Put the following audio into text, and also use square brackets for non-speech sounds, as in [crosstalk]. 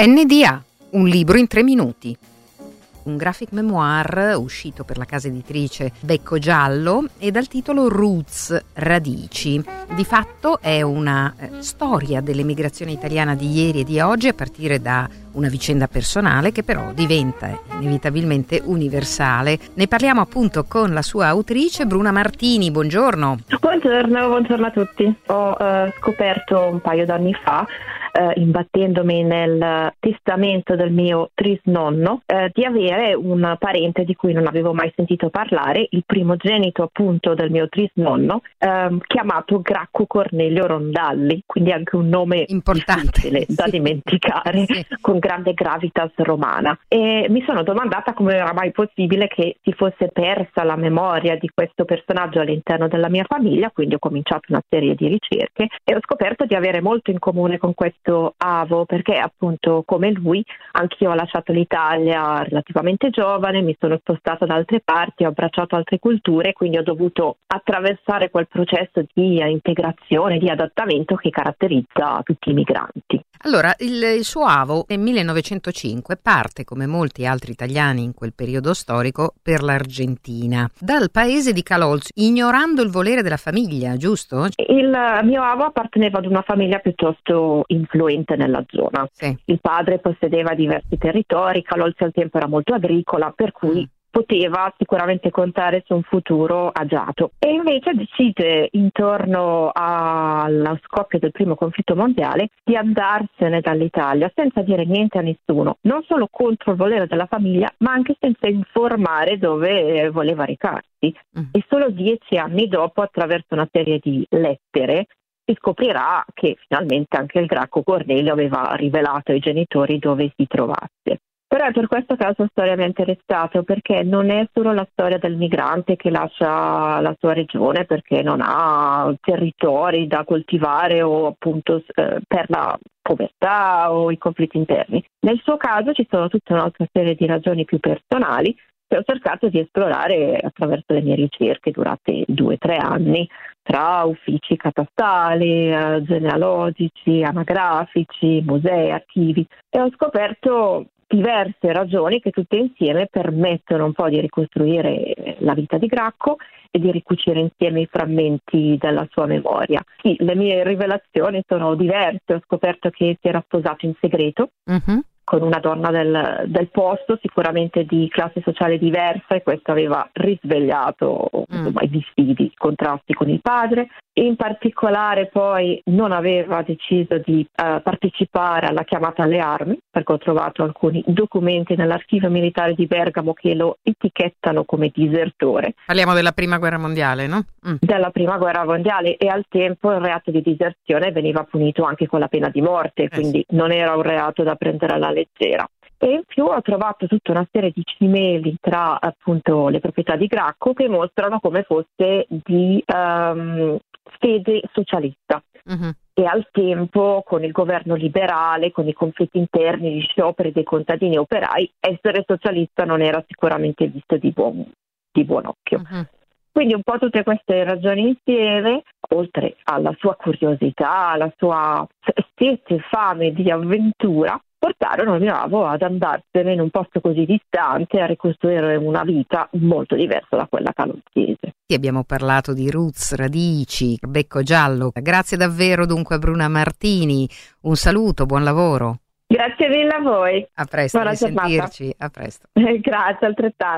NDA, un libro in tre minuti. Un graphic memoir uscito per la casa editrice Becco Giallo e dal titolo Roots, radici. Di fatto è una eh, storia dell'emigrazione italiana di ieri e di oggi a partire da una vicenda personale che però diventa inevitabilmente universale. Ne parliamo appunto con la sua autrice Bruna Martini. Buongiorno. Buongiorno, buongiorno a tutti. Ho eh, scoperto un paio d'anni fa eh, imbattendomi nel testamento del mio trisnonno, eh, di avere un parente di cui non avevo mai sentito parlare, il primogenito appunto del mio trisnonno, ehm, chiamato Gracco Cornelio Rondalli, quindi anche un nome importante da sì. dimenticare, sì. con grande gravitas romana. E mi sono domandata come era mai possibile che si fosse persa la memoria di questo personaggio all'interno della mia famiglia, quindi ho cominciato una serie di ricerche e ho scoperto di avere molto in comune con questo questo Avo perché appunto come lui anch'io ho lasciato l'Italia relativamente giovane, mi sono spostata da altre parti, ho abbracciato altre culture, quindi ho dovuto attraversare quel processo di integrazione, di adattamento che caratterizza tutti i migranti. Allora, il, il suo Avo nel 1905 parte, come molti altri italiani in quel periodo storico, per l'Argentina, dal paese di Calolz, ignorando il volere della famiglia, giusto? Il mio Avo apparteneva ad una famiglia piuttosto influente nella zona. Sì. Il padre possedeva diversi territori, Calolz al tempo era molto agricola, per cui mm poteva sicuramente contare su un futuro agiato. E invece decide, intorno allo scoppio del primo conflitto mondiale, di andarsene dall'Italia senza dire niente a nessuno, non solo contro il volere della famiglia, ma anche senza informare dove voleva recarsi. Mm. E solo dieci anni dopo, attraverso una serie di lettere, si scoprirà che finalmente anche il Graco Cornelio aveva rivelato ai genitori dove si trovasse. Però è per questo che la sua storia mi ha interessato, perché non è solo la storia del migrante che lascia la sua regione perché non ha territori da coltivare o appunto eh, per la povertà o i conflitti interni. Nel suo caso ci sono tutta un'altra serie di ragioni più personali che ho cercato di esplorare attraverso le mie ricerche durate due o tre anni tra uffici catastali, eh, genealogici, anagrafici, musei, archivi e ho scoperto diverse ragioni che tutte insieme permettono un po' di ricostruire la vita di Gracco e di ricucire insieme i frammenti della sua memoria. Sì, le mie rivelazioni sono diverse, ho scoperto che si era sposato in segreto. Uh-huh con una donna del, del, posto, sicuramente di classe sociale diversa e questo aveva risvegliato mm. insomma, i dissidi, i contrasti con il padre. In particolare poi non aveva deciso di uh, partecipare alla chiamata alle armi perché ho trovato alcuni documenti nell'archivio militare di Bergamo che lo etichettano come disertore. Parliamo della prima guerra mondiale, no? Mm. Della prima guerra mondiale e al tempo il reato di diserzione veniva punito anche con la pena di morte, eh quindi sì. non era un reato da prendere alla leggera. E in più ho trovato tutta una serie di cimeli tra appunto le proprietà di Gracco che mostrano come fosse di um, fede socialista. Uh-huh. E al tempo, con il governo liberale, con i conflitti interni, gli scioperi dei contadini e operai, essere socialista non era sicuramente visto di buon, di buon occhio. Uh-huh. Quindi un po' tutte queste ragioni insieme, oltre alla sua curiosità, alla sua sete fame di avventura, portarono di nuovo ad andarsene in un posto così distante a ricostruire una vita molto diversa da quella calottese. Abbiamo parlato di roots, radici, becco giallo. Grazie davvero dunque a Bruna Martini. Un saluto, buon lavoro. Grazie mille a voi. A presto, Buona sentirci. A presto. [laughs] Grazie altrettanto.